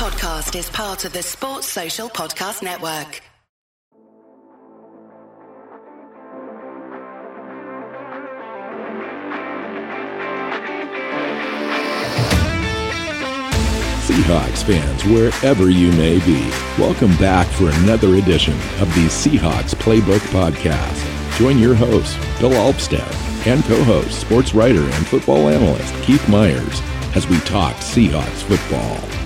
podcast is part of the Sports Social Podcast Network. Seahawks fans, wherever you may be, welcome back for another edition of the Seahawks Playbook Podcast. Join your host, Bill Alvstad, and co-host, sports writer and football analyst Keith Myers as we talk Seahawks football.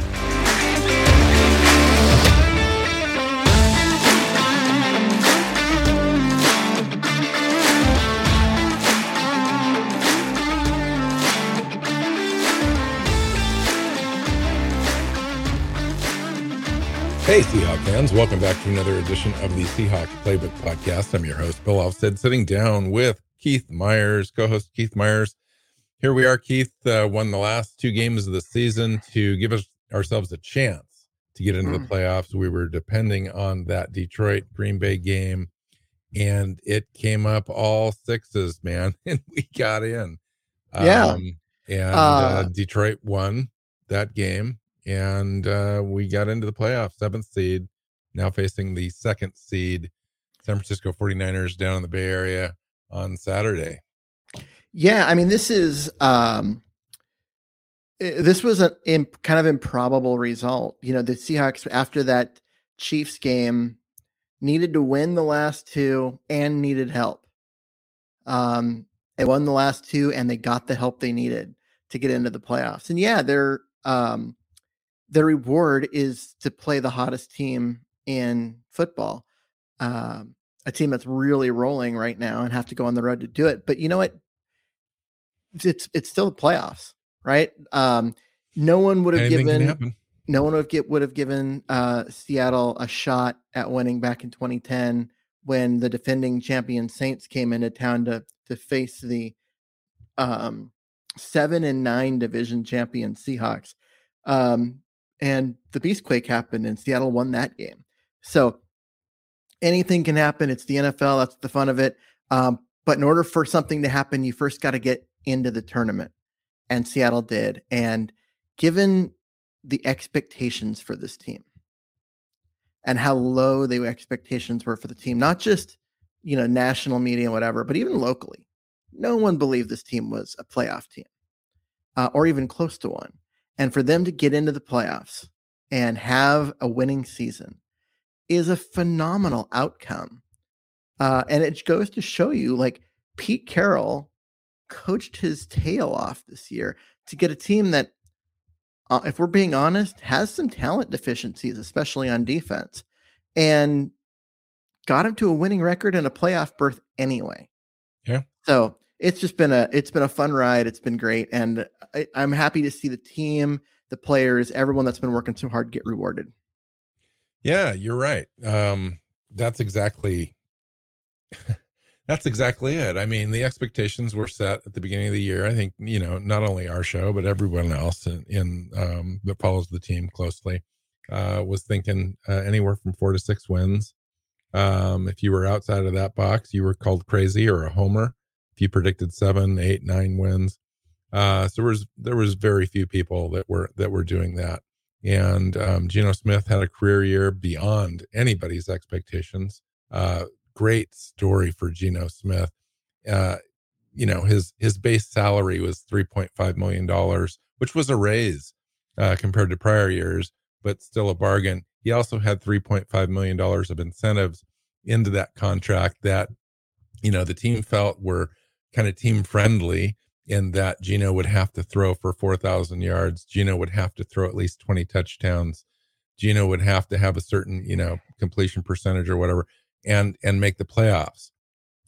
Hey, Seahawk fans, welcome back to another edition of the Seahawks Playbook Podcast. I'm your host, Bill Alvstad, sitting down with Keith Myers, co host Keith Myers. Here we are. Keith uh, won the last two games of the season to give us ourselves a chance to get into the hmm. playoffs. We were depending on that Detroit Green Bay game, and it came up all sixes, man, and we got in. Yeah. Um, and uh, uh, Detroit won that game and uh, we got into the playoffs, seventh seed, now facing the second seed, San Francisco 49ers down in the Bay Area on Saturday. Yeah, I mean, this is um, eh, this was a kind of improbable result. You know, the Seahawks after that Chiefs game needed to win the last two and needed help. Um, they won the last two and they got the help they needed to get into the playoffs. And yeah, they're um, the reward is to play the hottest team in football, um, a team that's really rolling right now, and have to go on the road to do it. But you know what? It's it's still the playoffs, right? Um, no one would have given no one would have would have given uh, Seattle a shot at winning back in 2010 when the defending champion Saints came into town to to face the um, seven and nine division champion Seahawks. Um, and the Beastquake happened, and Seattle won that game. So anything can happen. It's the NFL. That's the fun of it. Um, but in order for something to happen, you first got to get into the tournament, and Seattle did. And given the expectations for this team and how low the expectations were for the team, not just you know national media and whatever, but even locally, no one believed this team was a playoff team uh, or even close to one. And for them to get into the playoffs and have a winning season is a phenomenal outcome. Uh, and it goes to show you like Pete Carroll coached his tail off this year to get a team that, uh, if we're being honest, has some talent deficiencies, especially on defense, and got him to a winning record and a playoff berth anyway. Yeah. So it's just been a it's been a fun ride. It's been great, and I, I'm happy to see the team, the players, everyone that's been working so hard get rewarded. Yeah, you're right. Um, that's exactly that's exactly it. I mean, the expectations were set at the beginning of the year. I think you know not only our show but everyone else in, in um, that follows the team closely uh, was thinking uh, anywhere from four to six wins. Um, if you were outside of that box, you were called crazy or a homer you predicted seven, eight, nine wins. Uh, so there was there was very few people that were that were doing that. And um, Geno Smith had a career year beyond anybody's expectations. Uh, great story for Geno Smith. Uh, you know his his base salary was three point five million dollars, which was a raise uh, compared to prior years, but still a bargain. He also had three point five million dollars of incentives into that contract that you know the team felt were kind of team friendly in that Geno would have to throw for 4,000 yards. Geno would have to throw at least 20 touchdowns. Geno would have to have a certain, you know, completion percentage or whatever and and make the playoffs.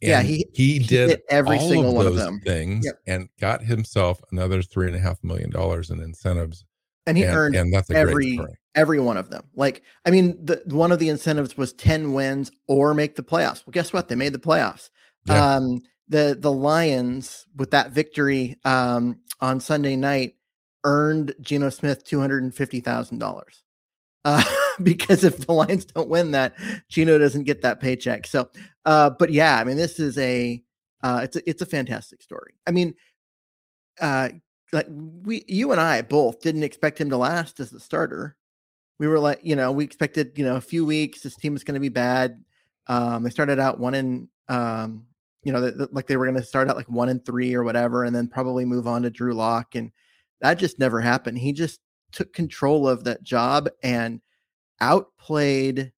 And yeah, he he, did, every single one of them things yep. and got himself another three and a half million dollars in incentives. And he and, earned and that's every every one of them. Like, I mean, the one of the incentives was 10 wins or make the playoffs. Well, guess what? They made the playoffs. Yeah. Um, the the Lions with that victory um, on Sunday night earned Geno Smith two hundred and fifty thousand uh, dollars. because if the Lions don't win that, Geno doesn't get that paycheck. So, uh, but yeah, I mean, this is a uh, it's a, it's a fantastic story. I mean, uh, like we, you and I both didn't expect him to last as the starter. we were like, you know, we expected, you know, a few weeks. This team is going to be bad. Um, they started out one in, um, you know, the, like they were going to start out like one and three or whatever, and then probably move on to Drew Lock, and that just never happened. He just took control of that job and outplayed,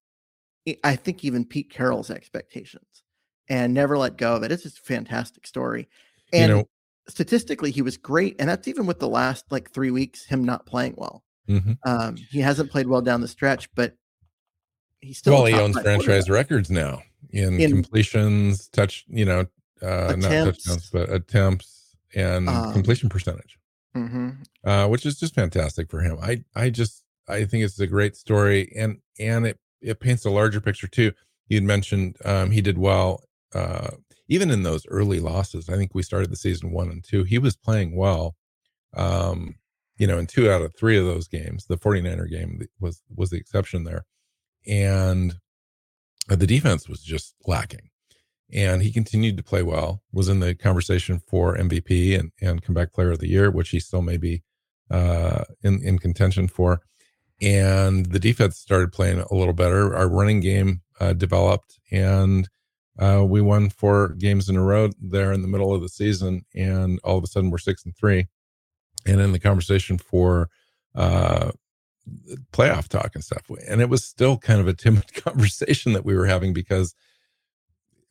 I think, even Pete Carroll's expectations, and never let go of it. It's just a fantastic story, and. You know, statistically he was great and that's even with the last like three weeks him not playing well mm-hmm. um, he hasn't played well down the stretch but he's still well he owns franchise records now in, in, completions touch you know uh attempts, not touchdowns but attempts and um, completion percentage mm-hmm. uh which is just fantastic for him i i just i think it's a great story and and it it paints a larger picture too you'd mentioned um he did well uh even in those early losses, I think we started the season one and two. He was playing well. Um, you know, in two out of three of those games, the 49er game was was the exception there. And the defense was just lacking. And he continued to play well, was in the conversation for MVP and, and comeback player of the year, which he still may be uh, in, in contention for. And the defense started playing a little better. Our running game uh, developed, and uh, we won four games in a row there in the middle of the season, and all of a sudden we're six and three, and in the conversation for uh, playoff talk and stuff. And it was still kind of a timid conversation that we were having because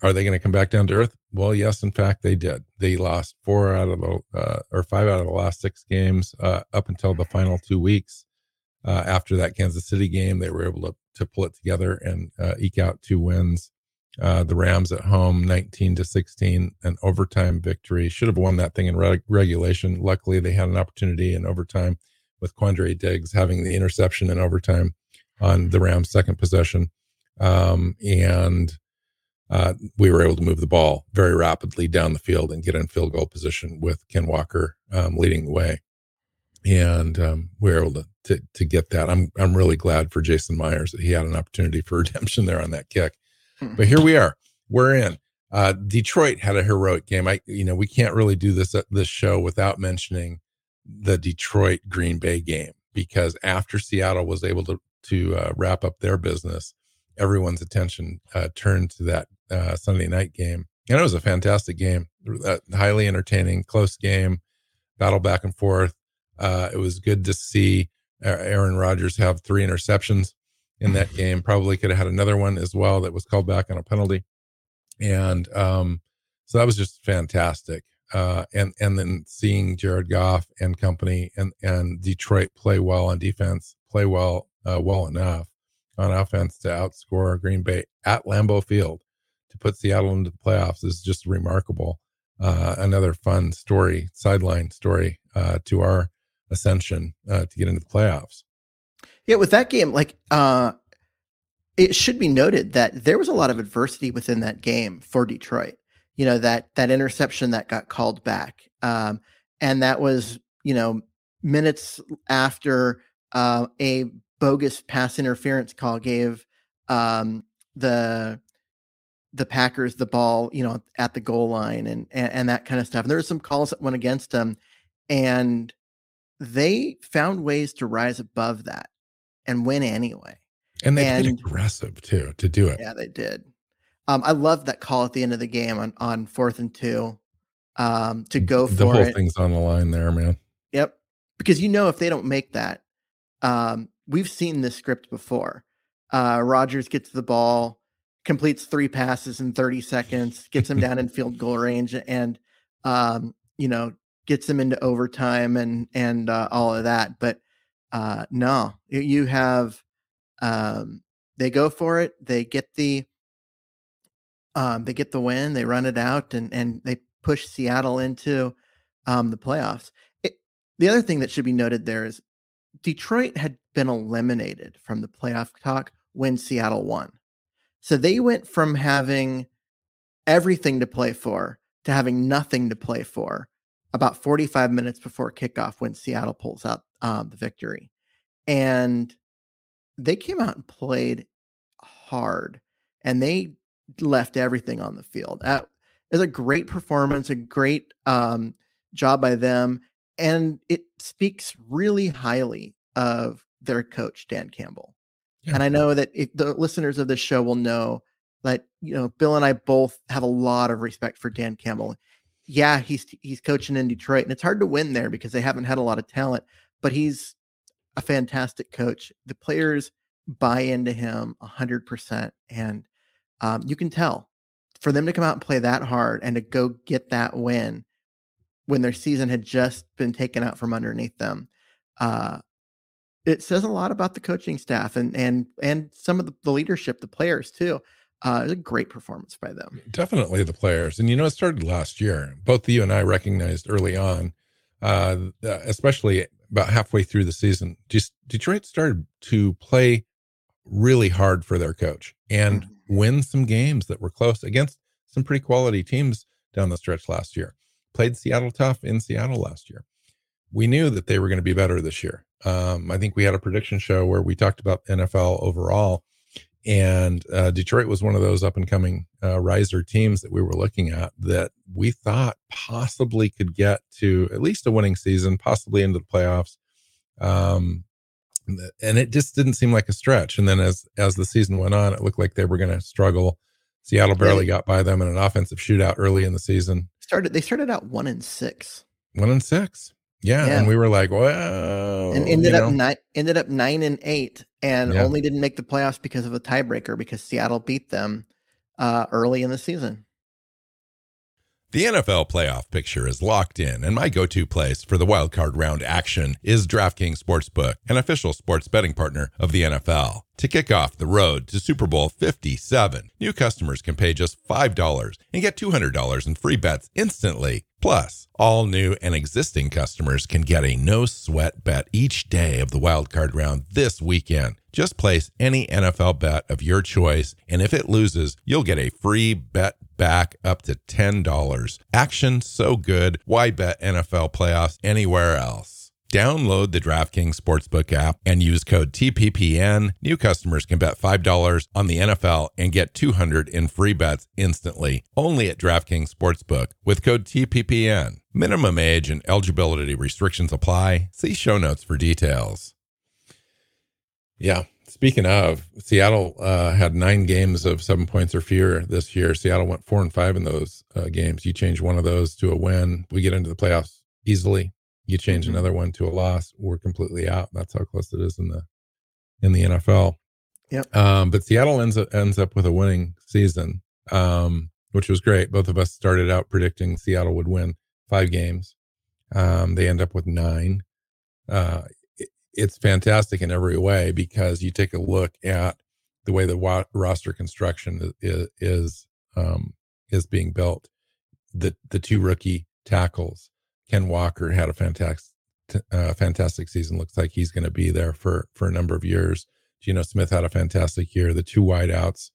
are they going to come back down to earth? Well, yes, in fact, they did. They lost four out of the uh, or five out of the last six games uh, up until the final two weeks. Uh, after that Kansas City game, they were able to to pull it together and uh, eke out two wins. Uh, the Rams at home, 19 to 16, an overtime victory. Should have won that thing in reg- regulation. Luckily, they had an opportunity in overtime with Quandre Diggs having the interception in overtime on the Rams' second possession. Um, and uh, we were able to move the ball very rapidly down the field and get in field goal position with Ken Walker um, leading the way. And um, we were able to, to, to get that. I'm I'm really glad for Jason Myers that he had an opportunity for redemption there on that kick but here we are. We're in. Uh, Detroit had a heroic game. I, you know, we can't really do this uh, this show without mentioning the Detroit Green Bay game because after Seattle was able to to uh, wrap up their business, everyone's attention uh, turned to that uh, Sunday night game, and it was a fantastic game, uh, highly entertaining, close game, battle back and forth. it was good to see Aaron Rodgers have three interceptions in that game. Probably could have had another one as well that was called back on a penalty. And um, so that was just fantastic. Uh, and and then seeing Jared Goff and company and and Detroit play well on defense, play well uh, well enough on offense to outscore Green Bay at Lambeau Field to put Seattle into the playoffs is just remarkable. Uh, another fun story, sideline story uh, to our ascension uh, to get into the playoffs. Yeah, with that game, like uh it should be noted that there was a lot of adversity within that game for Detroit. You know, that that interception that got called back. Um and that was, you know, minutes after uh, a bogus pass interference call gave um the the Packers the ball, you know, at the goal line and and, and that kind of stuff. And there were some calls that went against them and they found ways to rise above that and win anyway. And they and, played aggressive too to do it. Yeah, they did. Um, I love that call at the end of the game on, on fourth and two um, to go for the whole it. thing's on the line there, man. Yep. Because you know if they don't make that, um, we've seen this script before. Uh, Rodgers gets the ball, completes three passes in 30 seconds, gets him down in field goal range, and um, you know gets them into overtime and and uh, all of that. But uh, no, you have um, they go for it. They get the um, they get the win. They run it out and and they push Seattle into um, the playoffs. It, the other thing that should be noted there is Detroit had been eliminated from the playoff talk when Seattle won. So they went from having everything to play for to having nothing to play for about 45 minutes before kickoff when Seattle pulls out um, the victory. And they came out and played hard and they left everything on the field. That is a great performance, a great um, job by them. And it speaks really highly of their coach Dan Campbell. Yeah. And I know that if the listeners of this show will know that you know Bill and I both have a lot of respect for Dan Campbell. Yeah, he's he's coaching in Detroit, and it's hard to win there because they haven't had a lot of talent. But he's a fantastic coach. The players buy into him hundred percent, and um, you can tell for them to come out and play that hard and to go get that win when their season had just been taken out from underneath them. Uh, it says a lot about the coaching staff and and and some of the, the leadership, the players too. Uh, it was a great performance by them. Definitely the players, and you know it started last year. Both you and I recognized early on, uh, especially about halfway through the season, just Detroit started to play really hard for their coach and mm-hmm. Win some games that were close against some pretty quality teams down the stretch last year. Played Seattle tough in Seattle last year. We knew that they were going to be better this year. Um, I think we had a prediction show where we talked about NFL overall, and uh, Detroit was one of those up and coming uh, riser teams that we were looking at that we thought possibly could get to at least a winning season, possibly into the playoffs. Um, and it just didn't seem like a stretch. And then as as the season went on, it looked like they were going to struggle. Seattle barely got by them in an offensive shootout early in the season. Started they started out one and six. One and six. Yeah, yeah, and we were like, "Well," and ended up nine, ended up nine and eight, and yeah. only didn't make the playoffs because of a tiebreaker because Seattle beat them uh, early in the season. The NFL playoff picture is locked in, and my go to place for the wildcard round action is DraftKings Sportsbook, an official sports betting partner of the NFL. To kick off the road to Super Bowl 57, new customers can pay just $5 and get $200 in free bets instantly. Plus, all new and existing customers can get a no sweat bet each day of the wildcard round this weekend. Just place any NFL bet of your choice, and if it loses, you'll get a free bet back up to $10. Action so good, why bet NFL playoffs anywhere else? Download the DraftKings Sportsbook app and use code TPPN. New customers can bet $5 on the NFL and get 200 in free bets instantly. Only at DraftKings Sportsbook with code TPPN. Minimum age and eligibility restrictions apply. See show notes for details. Yeah, Speaking of, Seattle uh, had nine games of seven points or fewer this year. Seattle went four and five in those uh, games. You change one of those to a win, we get into the playoffs easily. You change mm-hmm. another one to a loss, we're completely out. That's how close it is in the in the NFL. Yep. Um, but Seattle ends up ends up with a winning season, um, which was great. Both of us started out predicting Seattle would win five games. Um, they end up with nine. Uh, it's fantastic in every way because you take a look at the way the wa- roster construction is is, um, is being built. The the two rookie tackles, Ken Walker had a fantastic uh, fantastic season. Looks like he's going to be there for for a number of years. Geno Smith had a fantastic year. The two wideouts,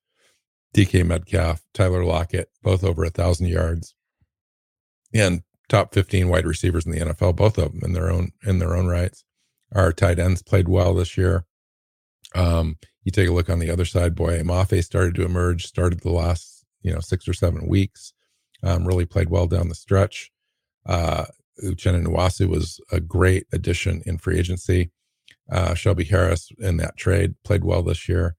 DK Metcalf, Tyler Lockett, both over a thousand yards, and top fifteen wide receivers in the NFL. Both of them in their own in their own rights. Our tight ends played well this year. Um, you take a look on the other side, boy, Mafe started to emerge, started the last, you know, six or seven weeks, um, really played well down the stretch. Uh, Uchenna Nwosu was a great addition in free agency. Uh, Shelby Harris in that trade played well this year.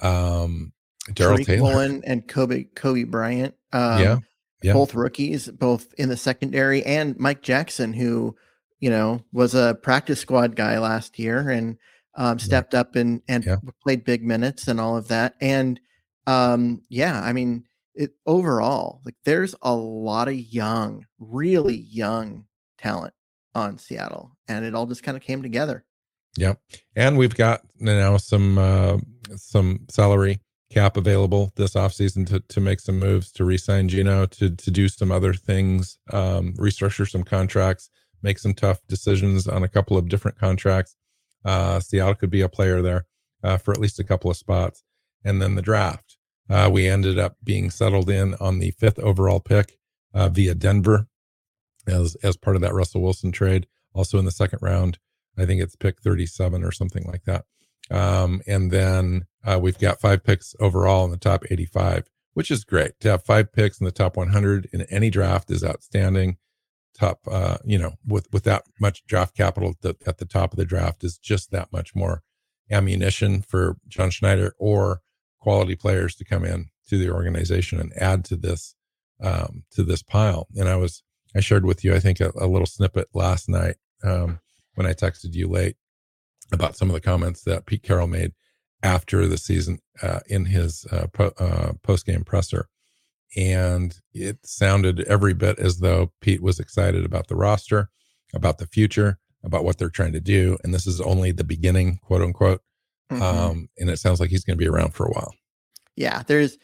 Um, Darrell Taylor Woolen and Kobe Coby Bryant. Um, yeah, yeah, both rookies, both in the secondary, and Mike Jackson, who you know, was a practice squad guy last year and um, stepped yeah. up and and yeah. played big minutes and all of that. And um, yeah, I mean, it overall, like there's a lot of young, really young talent on Seattle, and it all just kind of came together. Yep, and we've got now some uh, some salary cap available this offseason to to make some moves to resign Geno to to do some other things, um, restructure some contracts make some tough decisions on a couple of different contracts. Uh, Seattle could be a player there uh, for at least a couple of spots. And then the draft. Uh, we ended up being settled in on the fifth overall pick uh, via Denver as, as part of that Russell Wilson trade. Also in the second round, I think it's pick 37 or something like that. Um, and then uh, we've got five picks overall in the top 85, which is great. To have five picks in the top 100 in any draft is outstanding top, uh, you know, with with that much draft capital at the, top of the draft is just that much more ammunition for John Schneider or quality players to come in to the organization and add to this um, to this pile. And I was I shared with you, I think, a, a little snippet last night um, when I texted you late about some of the comments that Pete Carroll made after the season uh, in his uh, po- uh, post game presser. And it sounded every bit as though Pete was excited about the roster, about the future, about what they're trying to do. And this is only the beginning, quote unquote. Mm-hmm. Um, and it sounds like he's going to be around for a while. Yeah. There's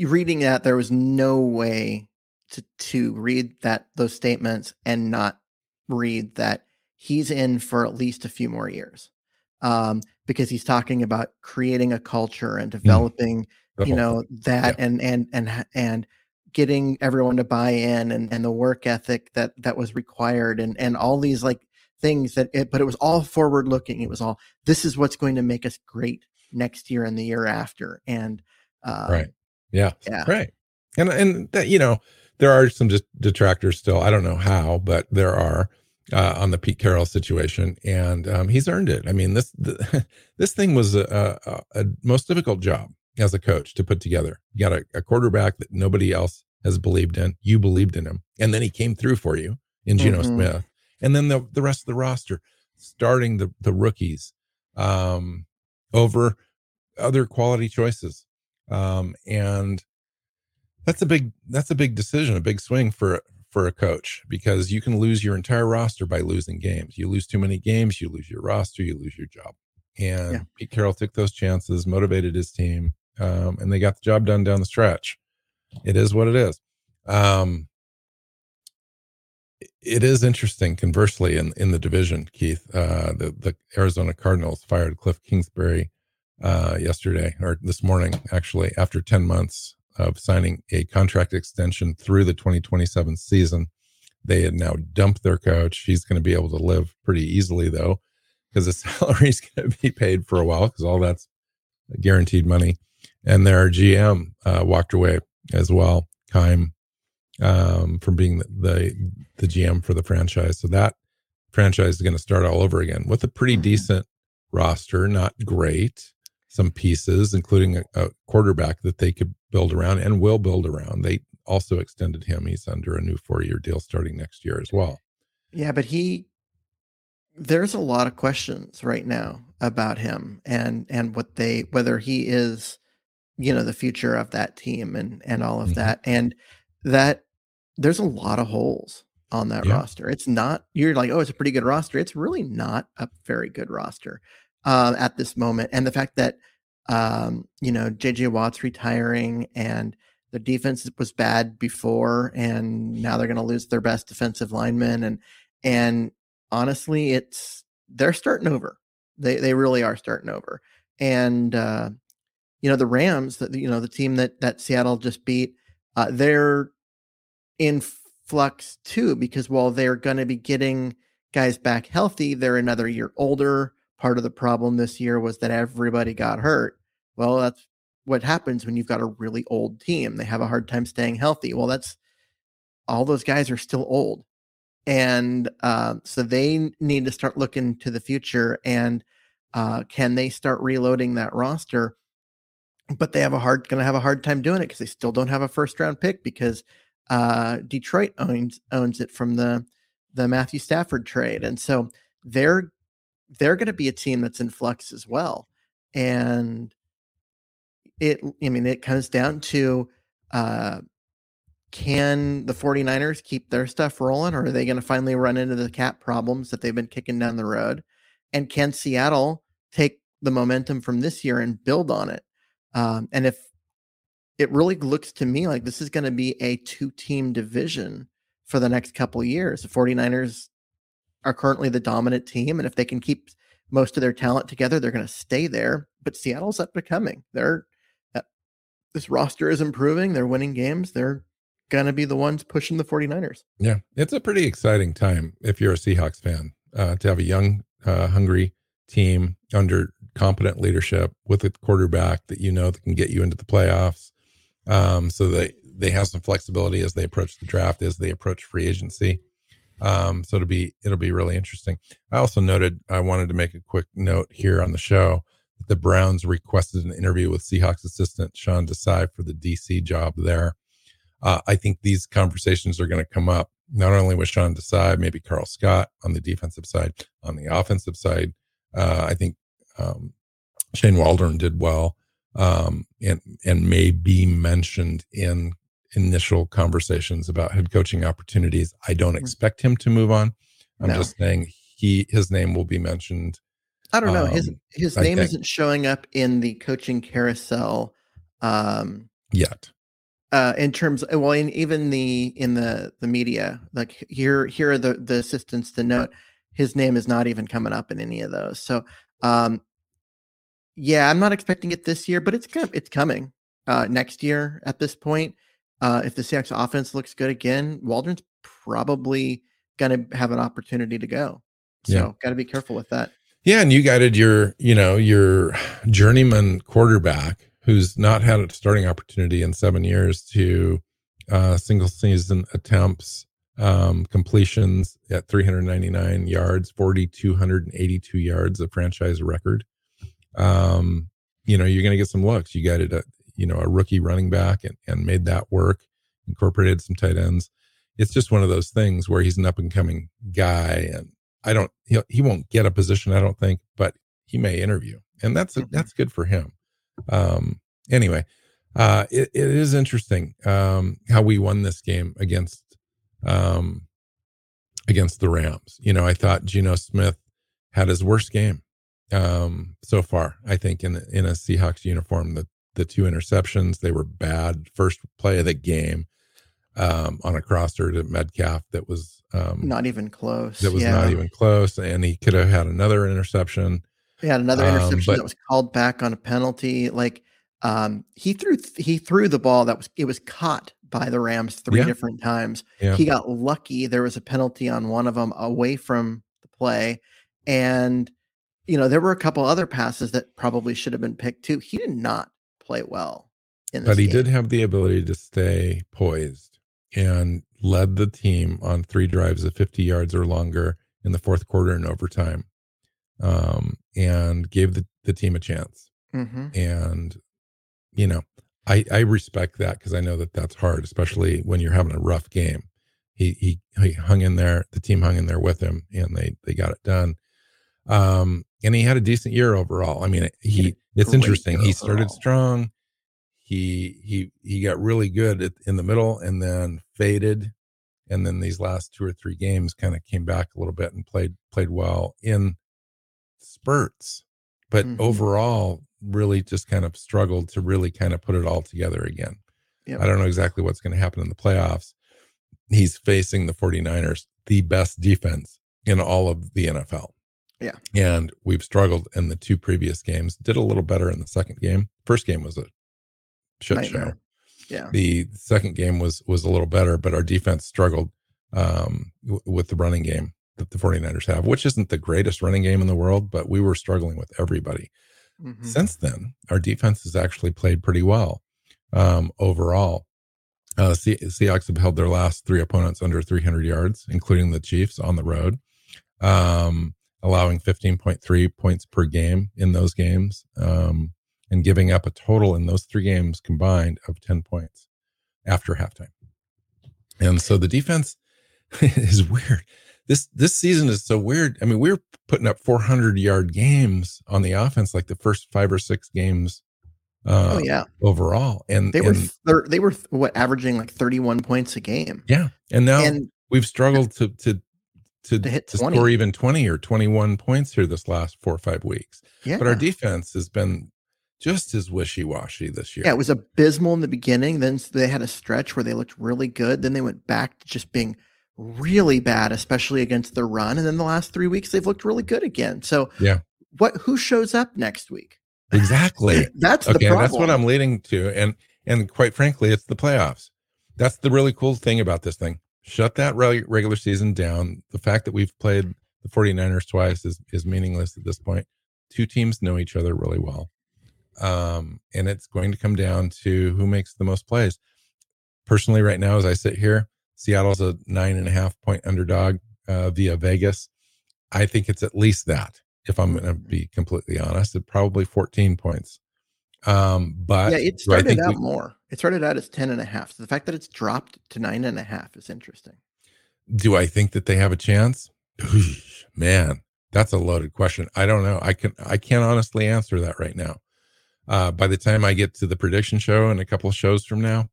reading that, there was no way to, to read that those statements and not read that he's in for at least a few more years. Um, because he's talking about creating a culture and mm. developing, mm. you know, that yeah. and and and and getting everyone to buy in and and the work ethic that that was required and and all these like things that it, but it was all forward looking. It was all this is what's going to make us great next year and the year after. And uh, right, yeah, yeah, right. And and that you know there are some detractors still. I don't know how, but there are uh, on the Pete Carroll situation, and um, he's earned it. I mean this the, this thing was a, a, a, most difficult job as a coach to put together. You got a, a, quarterback that nobody else has believed in. You believed in him, and then he came through for you in Geno mm-hmm. Smith, and then the the rest of the roster, starting the the rookies um, over other quality choices, um, and that's a big that's a big decision, a big swing for for a coach because you can lose your entire roster by losing games. You lose too many games, you lose your roster, you lose your job. And yeah. Pete Carroll took those chances, motivated his team, um, and they got the job done down the stretch. It is what it is. Um, it is interesting. Conversely, in in the division, Keith, uh, the the Arizona Cardinals fired Cliff Kingsbury uh, yesterday or this morning, actually, after ten months of signing a contract extension through the 2027 season. They had now dumped their coach. He's going to be able to live pretty easily, though, because the salary is going to be paid for a while because all that's guaranteed money. And their GM uh, walked away as well, Keim, um, from being the, the, the GM for the franchise. So that franchise is going to start all over again with a pretty mm-hmm. decent roster, not great, some pieces, including a, a, quarterback that they could build around and will build around. They also extended him. He's under a new four year deal starting next year as well. Yeah, but he, there's a lot of questions right now about him and and what they whether he is you know the future of that team and and all of mm-hmm. that and that there's a lot of holes on that yeah. roster it's not you're like oh it's a pretty good roster it's really not a very good roster uh, at this moment. And the fact that um, you know JJ Watt's retiring and the defense was bad before, and now they're going to lose their best defensive lineman, and and honestly, it's they're starting over. They they really are starting over. And uh, you know the Rams, that you know the team that that Seattle just beat, uh, they're in flux too because while they're going to be getting guys back healthy, they're another year older part of the problem this year was that everybody got hurt. Well, that's what happens when you've got a really old team. They have a hard time staying healthy. Well, that's all those guys are still old. And uh, so they need to start looking to the future and uh, can they start reloading that roster? But they have a hard going to have a hard time doing it because they still don't have a first round pick because uh, Detroit owns owns it from the the Matthew Stafford trade, and so they're they're going to be a team that's in flux as well. And it, I mean, it comes down to uh, can the 49ers keep their stuff rolling, or are they going to finally run into the cap problems that they've been kicking down the road? And can Seattle take the momentum from this year and build on it? Um, and if it really looks to me like this is going to be a two team division for the next couple years, the 49ers are currently the dominant team, and if they can keep most of their talent together, they're going to stay there. But Seattle's up and coming. They're uh, this roster is improving. They're winning games. They're going to be the ones pushing the 49ers. Yeah, it's a pretty exciting time if you're a Seahawks fan uh, to have a young, uh, hungry team under competent leadership with a quarterback that you know that can get you into the playoffs. Um, so they they have some flexibility as they approach the draft, as they approach free agency Um, so it'll be it'll be really interesting. I also noted I wanted to make a quick note here on the show that the Browns requested an interview with Seahawks assistant Sean Desai for the DC job there. Uh, I think these conversations are going to come up not only with Sean Desai, maybe Karl Scott on the defensive side, on the offensive side. Uh, I think um, Shane Waldron did well um, and and may be mentioned in initial conversations about head coaching opportunities. I don't mm-hmm. expect him to move on. I'm no. just saying he his name will be mentioned. I don't know. Um, his his name isn't showing up in the coaching carousel um, yet. Uh, in terms, well, in even the in the the media, like here here are the the assistants to note his name is not even coming up in any of those. So, um, yeah, I'm not expecting it this year, but it's it's coming uh, next year at this point. Uh, if the Seahawks offense looks good again, Waldron's probably going to have an opportunity to go. So yeah. got to be careful with that. Yeah, and you guided your, you know, your journeyman quarterback who's not had a starting opportunity in seven years to uh, single season attempts, um, completions at 399 yards, 4,282 yards, a franchise record. Um, you know, you're going to get some looks. You guided a, you know a rookie running back and, and made that work incorporated some tight ends. It's just one of those things where he's an up and coming guy and i don't he, he won't get a position i don't think but he may interview and that's mm-hmm. that's good for him. Um anyway uh it, it is interesting um how we won this game against um against the rams. You know i thought Geno Smith had his worst game um so far i think in in a seahawks uniform the the two interceptions. They were bad. First play of the game um, on a crosser to Metcalf that was um, not even close. That was yeah. not even close, and he could have had another interception. He had another um, interception um, but, that was called back on a penalty. Like um, he threw he threw the ball that was it was caught by the Rams three yeah. different times. Yeah. He got lucky. There was a penalty on one of them away from the play, and you know there were a couple other passes that probably should have been picked too. He did not play well. but he game. did have the ability to stay poised and led the team on three drives of 50 yards or longer in the fourth quarter and overtime um, and gave the, the team a chance. Mm-hmm. And, you know, I, I respect that because I know that that's hard, especially when you're having a rough game. He, he, he hung in there, the team hung in there with him and they, they got it done. Um, and he had a decent year overall. I mean, he it's interesting. He started strong. He he he got really good at, in the middle and then faded, and then these last two or three games kind of came back a little bit and played played well in spurts, but mm-hmm. overall really just kind of struggled to really kind of put it all together again. Yep. I don't know exactly what's going to happen in the playoffs. He's facing the 49ers, the best defense in all of the NFL. Yeah. And we've struggled in the two previous games. Did a little better in the second game. First game was a shit Nightmare. show. Yeah. The second game was was a little better, but our defense struggled um, w- with the running game that the 49ers have, which isn't the greatest running game in the world, but we were struggling with everybody. Mm-hmm. Since then, our defense has actually played pretty well um, overall. Uh, Se- Seahawks have held their last three opponents under 300 yards, including the Chiefs on the road. Um, allowing 15.3 points per game in those games um, and giving up a total in those three games combined of 10 points after halftime. And so the defense is weird. This this season is so weird. I mean, we are putting up 400 yard games on the offense like the first five or six games. Uh, oh yeah, overall, and they were and, they were what averaging like 31 points a game. Yeah, and now and, we've struggled to to to, to hit to score even 20 or 21 points here this last four or five weeks. Yeah. But our defense has been just as wishy-washy this year. Yeah, it was abysmal in the beginning. Then they had a stretch where they looked really good. Then they went back to just being really bad, especially against the run. And then the last three weeks they've looked really good again. So yeah, what who shows up next week? Exactly. that's the problem. okay. That's what I'm leading to. And and quite frankly, it's the playoffs. That's the really cool thing about this thing shut that regular season down. The fact that we've played the 49ers twice is, is meaningless at this point. Two teams know each other really well. Um, and it's going to come down to who makes the most plays. Personally, right now, as I sit here, Seattle's a nine and a half point underdog uh, via Vegas. I think it's at least that. If I'm going to be completely honest, it probably 14 points. Um, but yeah, it started out we, more. It started out as 10 and a half. So the fact that it's dropped to nine and a half is interesting. Do I think that they have a chance? Man, that's a loaded question. I don't know. I can I can't honestly answer that right now. Uh, by the time I get to the prediction show and a couple of shows from now,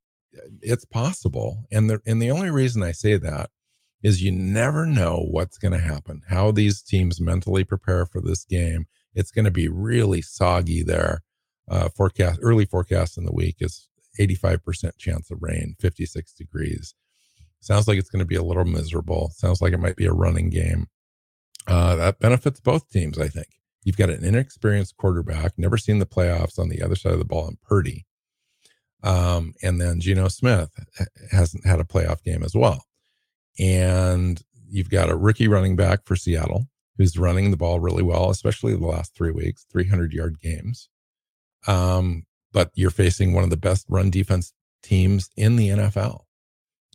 it's possible. And the and the only reason I say that is you never know what's going to happen. How these teams mentally prepare for this game. It's going to be really soggy there. Uh, forecast early forecast in the week is 85% chance of rain, 56 degrees. Sounds like it's going to be a little miserable. Sounds like it might be a running game. Uh, that benefits both teams, I think. You've got an inexperienced quarterback, never seen the playoffs on the other side of the ball in Purdy. Um, and then Geno Smith hasn't had a playoff game as well. And you've got a rookie running back for Seattle who's running the ball really well, especially the last three weeks, 300 yard games. Um, but you're facing one of the best run defense teams in the NFL.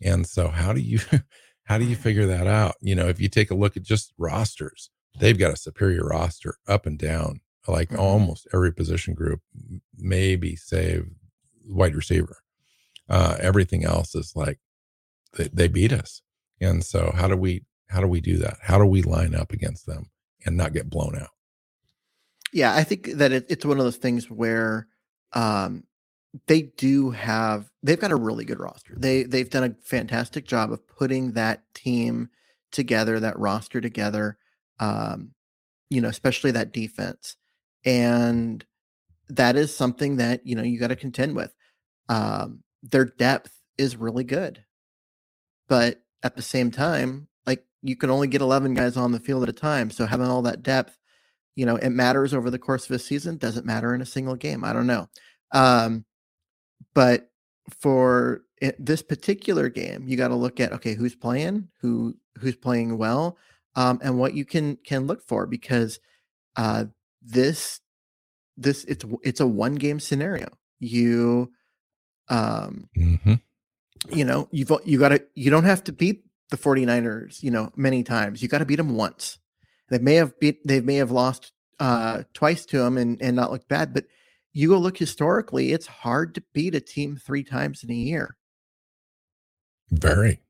And so how do you how do you figure that out? You know, if you take a look at just rosters, they've got a superior roster up and down, like mm-hmm. almost every position group, maybe save wide receiver. Uh, everything else is like they, they beat us. And so how do we how do we do that? How do we line up against them and not get blown out? Yeah, I think that it, it's one of those things where um, they do have they've got a really good roster. They they've done a fantastic job of putting that team together, that roster together. Um, you know, especially that defense, and that is something that you know you got to contend with. Um, their depth is really good, but at the same time, like you can only get eleven guys on the field at a time, so having all that depth, you know, it matters over the course of a season. Doesn't matter in a single game. I don't know. Um, but for this particular game, you got to look at okay, who's playing, who who's playing well, um, and what you can can look for because uh, this this it's it's a one game scenario. You um mm-hmm. you know you've you got to you don't have to beat the 49ers you know many times you got to beat them once they may have beat they may have lost uh twice to them and and not looked bad but you go look historically, it's hard to beat a team three times in a year. Very.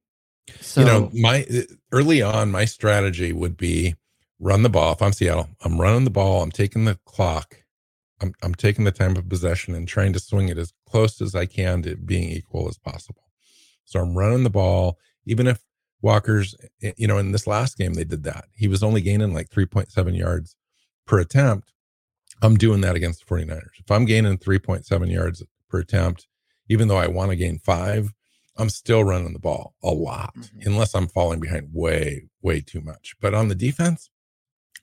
So, you know, my uh, early on, my strategy would be run the ball. If I'm Seattle, I'm running the ball. I'm taking the clock. I'm, I'm taking the time of possession and trying to swing it as close as I can to being equal as possible. So I'm running the ball, even if Walker's, eh, you know, in this last game, they did that. He was only gaining like 3.7 yards per attempt. I'm doing that against the 49ers. If I'm gaining 3.7 yards per attempt, even though I want to gain five, I'm still running the ball a lot, mm-hmm. unless I'm falling behind way, way too much. But on the defense,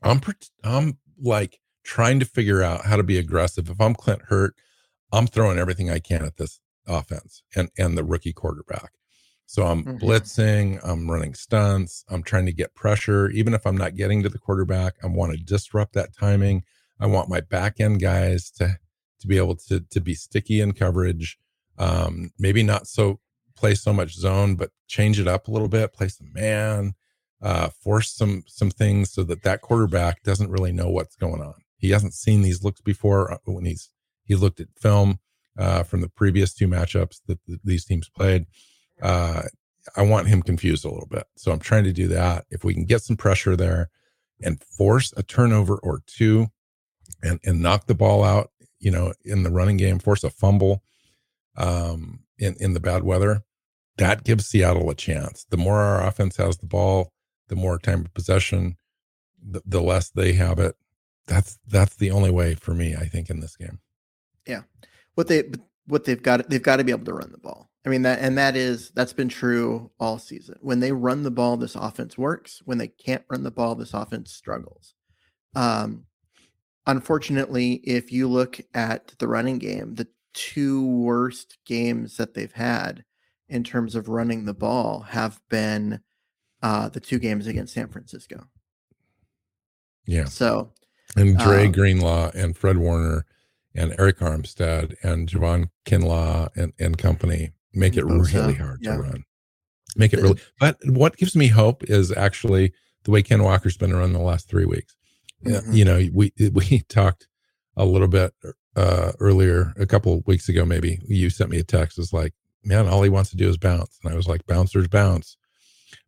I'm I'm like trying to figure out how to be aggressive. If I'm Clint Hurtt, I'm throwing everything I can at this offense and and the rookie quarterback. So I'm mm-hmm. blitzing, I'm running stunts, I'm trying to get pressure. Even if I'm not getting to the quarterback, I want to disrupt that timing. I want my back end guys to to be able to to be sticky in coverage. Um, maybe not so play so much zone, but change it up a little bit. Play some man, uh, force some some things so that that quarterback doesn't really know what's going on. He hasn't seen these looks before uh, when he's he looked at film uh, from the previous two matchups that these teams played. Uh, I want him confused a little bit, so I'm trying to do that. If we can get some pressure there and force a turnover or two, and and knock the ball out, you know, in the running game, force a fumble um, in in the bad weather, that gives Seattle a chance. The more our offense has the ball, the more time of possession, the, the less they have it. That's that's the only way for me, I think, in this game. Yeah, what they what they've got they've got to be able to run the ball. I mean that and that is that's been true all season. When they run the ball, this offense works. When they can't run the ball, this offense struggles. Um, unfortunately, if you look at the running game, the two worst games that they've had in terms of running the ball have been uh, the two games against San Francisco. Yeah. So, and Dre um, Greenlaw and Fred Warner and Arik Armstead and Javon Kinlaw and, and company make it really hard yeah. to run. make it really. But what gives me hope is actually the way Ken Walker's been around the last three weeks. Mm-hmm. You know, we we talked a little bit uh, earlier, a couple weeks ago, maybe. You sent me a text. It's like, man, all he wants to do is bounce, and I was like, bouncers bounce.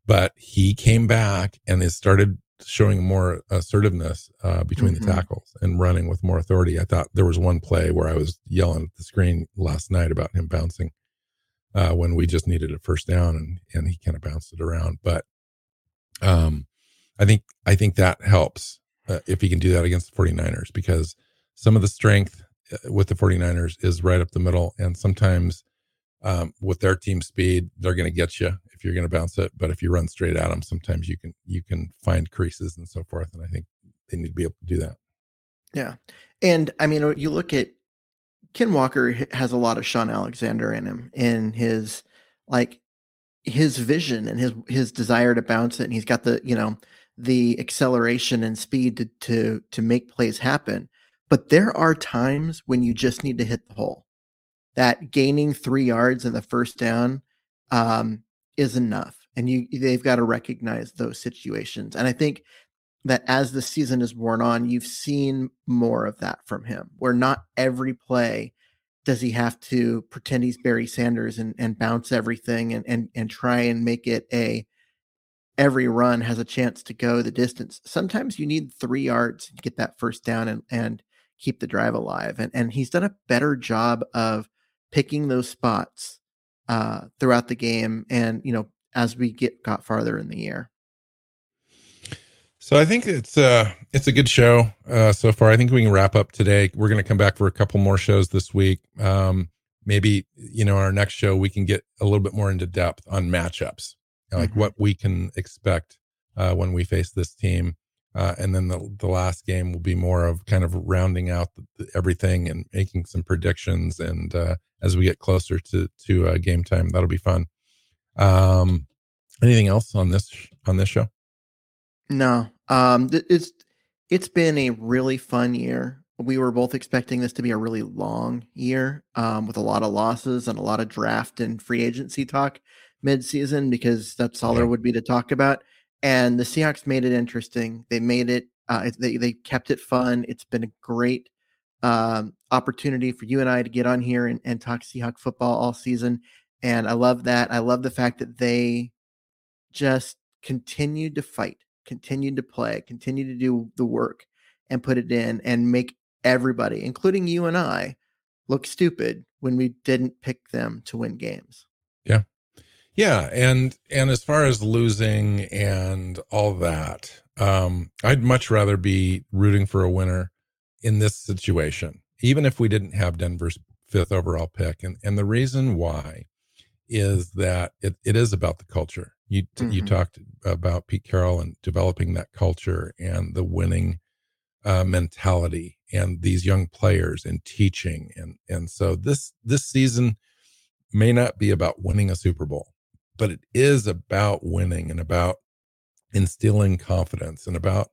But he came back and it started showing more assertiveness uh, between mm-hmm. the tackles and running with more authority. I thought there was one play where I was yelling at the screen last night about him bouncing uh, when we just needed a first down and and he kind of bounced it around. But um, I think I think that helps uh, if he can do that against the 49ers because some of the strength uh, with the 49ers is right up the middle and sometimes um, with their team speed they're going to get you you're going to bounce it but if you run straight at them sometimes you can you can find creases and so forth and i think they need to be able to do that. Yeah and i mean you look at ken walker has a lot of Shaun alexander in him in his like his vision and his his desire to bounce it and he's got the you know the acceleration and speed to to to make plays happen but there are times when you just need to hit the hole. That gaining three yards in the first down um, is enough and you they've got to recognize those situations and i think that as the season is worn on you've seen more of that from him where not every play does he have to pretend he's barry sanders and, and bounce everything and, and and try and make it a every run has a chance to go the distance. Sometimes you need three yards to get that first down and and keep the drive alive and and he's done a better job of picking those spots uh, throughout the game, and you know as we get got farther in the year. So I think it's uh it's a good show uh, so far. I think we can wrap up today. We're going to come back for a couple more shows this week. Um, maybe you know our next show we can get a little bit more into depth on matchups, like mm-hmm. what we can expect uh, when we face this team. Uh, and then the, the last game will be more of kind of rounding out the, the, everything and making some predictions. And uh, as we get closer to to uh, game time, that'll be fun. Um, anything else on this on this show? No, um, it's it's been a really fun year. We were both expecting this to be a really long year um, with a lot of losses and a lot of draft and free agency talk mid season because that's all yeah. there would be to talk about and the Seahawks made it interesting. They made it. Uh, they they kept it fun. It's been a great um, opportunity for you and I to get on here and, and talk Seahawk football all season. And I love that. I love the fact that they just continued to fight, continued to play, continued to do the work and put it in and make everybody, including you and I, look stupid when we didn't pick them to win games. Yeah. Yeah, and and as far as losing and all that, um, I'd much rather be rooting for a winner in this situation, even if we didn't have Denver's fifth overall pick. And and the reason why is that it, it is about the culture. You mm-hmm. you talked about Pete Carroll and developing that culture and the winning uh, mentality and these young players and teaching and and so this this season may not be about winning a Super Bowl but it is about winning and about instilling confidence and about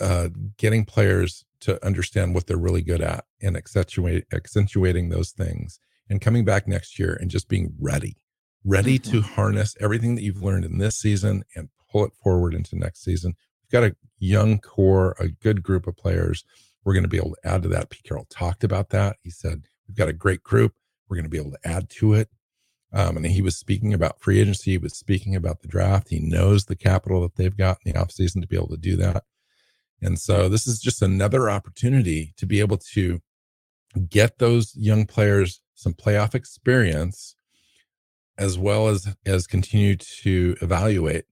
uh, getting players to understand what they're really good at and accentuate, accentuating those things and coming back next year and just being ready, ready mm-hmm. to harness everything that you've learned in this season and pull it forward into next season. We've got a young core, a good group of players. We're going to be able to add to that. Pete Carroll talked about that. He said, We've got a great group. We're going to be able to add to it. Um, and he was speaking about free agency. He was speaking about the draft. He knows the capital that they've got in the offseason to be able to do that. And so this is just another opportunity to be able to get those young players some playoff experience as well as as continue to evaluate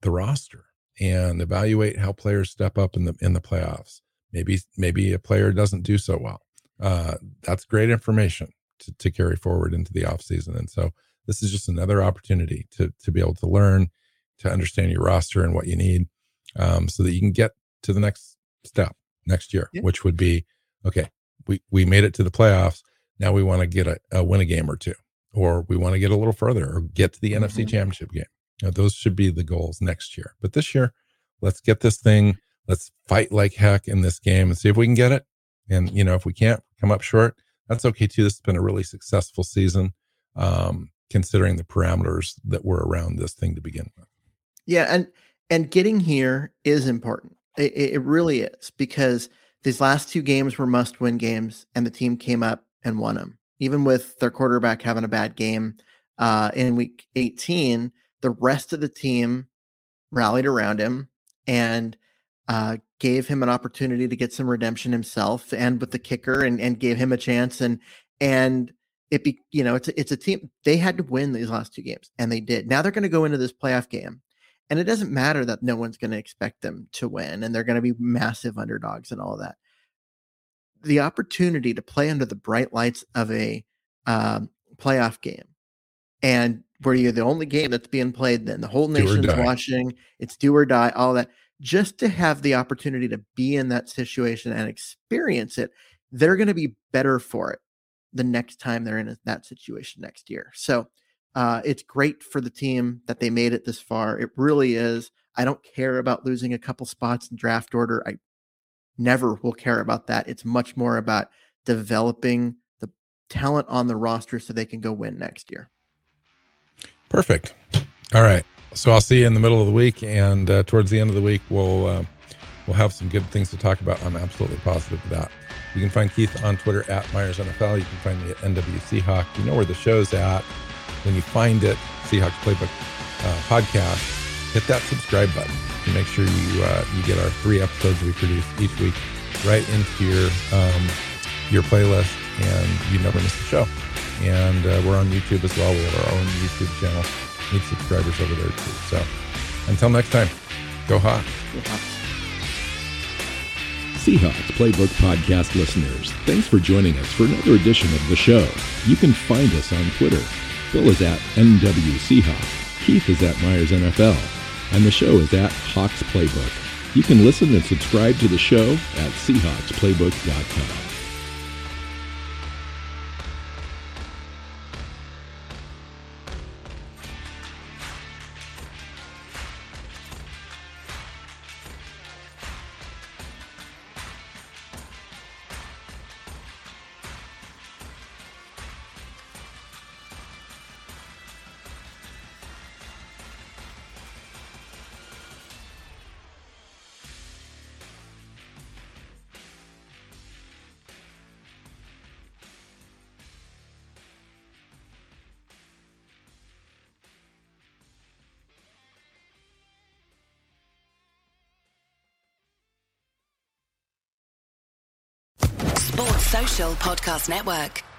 the roster and evaluate how players step up in the in the playoffs. Maybe maybe a player doesn't do so well. Uh, that's great information to, to carry forward into the off season. And so this is just another opportunity to to be able to learn, to understand your roster and what you need, um, so that you can get to the next step next year, yeah. which would be okay. We we made it to the playoffs. Now we want to get a, a, win a game or two, or we want to get a little further, or get to the mm-hmm. NFC Championship game. Know, those should be the goals next year. But this year, let's get this thing. Let's fight like heck in this game and see if we can get it. And you know, if we can't come up short, that's okay too. This has been a really successful season. Um, considering the parameters that were around this thing to begin with. Yeah, and and getting here is important. It, it really is because these last two games were must-win games, and the team came up and won them. Even with their quarterback having a bad game uh, in week 18, the rest of the team rallied around him and uh, gave him an opportunity to get some redemption himself, and with the kicker, and and gave him a chance, and and it be you know it's a, it's a team they had to win these last two games, and they did. Now they're going to go into this playoff game, and it doesn't matter that no one's going to expect them to win, and they're going to be massive underdogs and all of that. The opportunity to play under the bright lights of a um, playoff game, and where you're the only game that's being played, then the whole nation's watching. It's do or die, all that just to have the opportunity to be in that situation and experience it, they're going to be better for it the next time they're in that situation next year. So uh, it's great for the team that they made it this far. It really is. I don't care about losing a couple spots in draft order. I never will care about that. It's much more about developing the talent on the roster so they can go win next year. Perfect. All right. So I'll see you in the middle of the week, and uh, towards the end of the week, we'll uh, we'll have some good things to talk about. I'm absolutely positive of that. You can find Keith on Twitter at Myers NFL. You can find me at NW Seahawk. You know where the show's at. When you find it, Seahawks Playbook uh, podcast, hit that subscribe button to make sure you uh, you get our three episodes we produce each week right into your um, your playlist, and you never miss a show. And uh, we're on YouTube as well. We have our own YouTube channel need subscribers over there too. So until next time, go Hawks. Seahawks Playbook Podcast listeners, thanks for joining us for another edition of the show. You can find us on Twitter. Bill is at NW Seahawk. Keith is at Myers NFL. And the show is at Hawks Playbook. You can listen and subscribe to the show at SeahawksPlaybook.com. Podcast Network.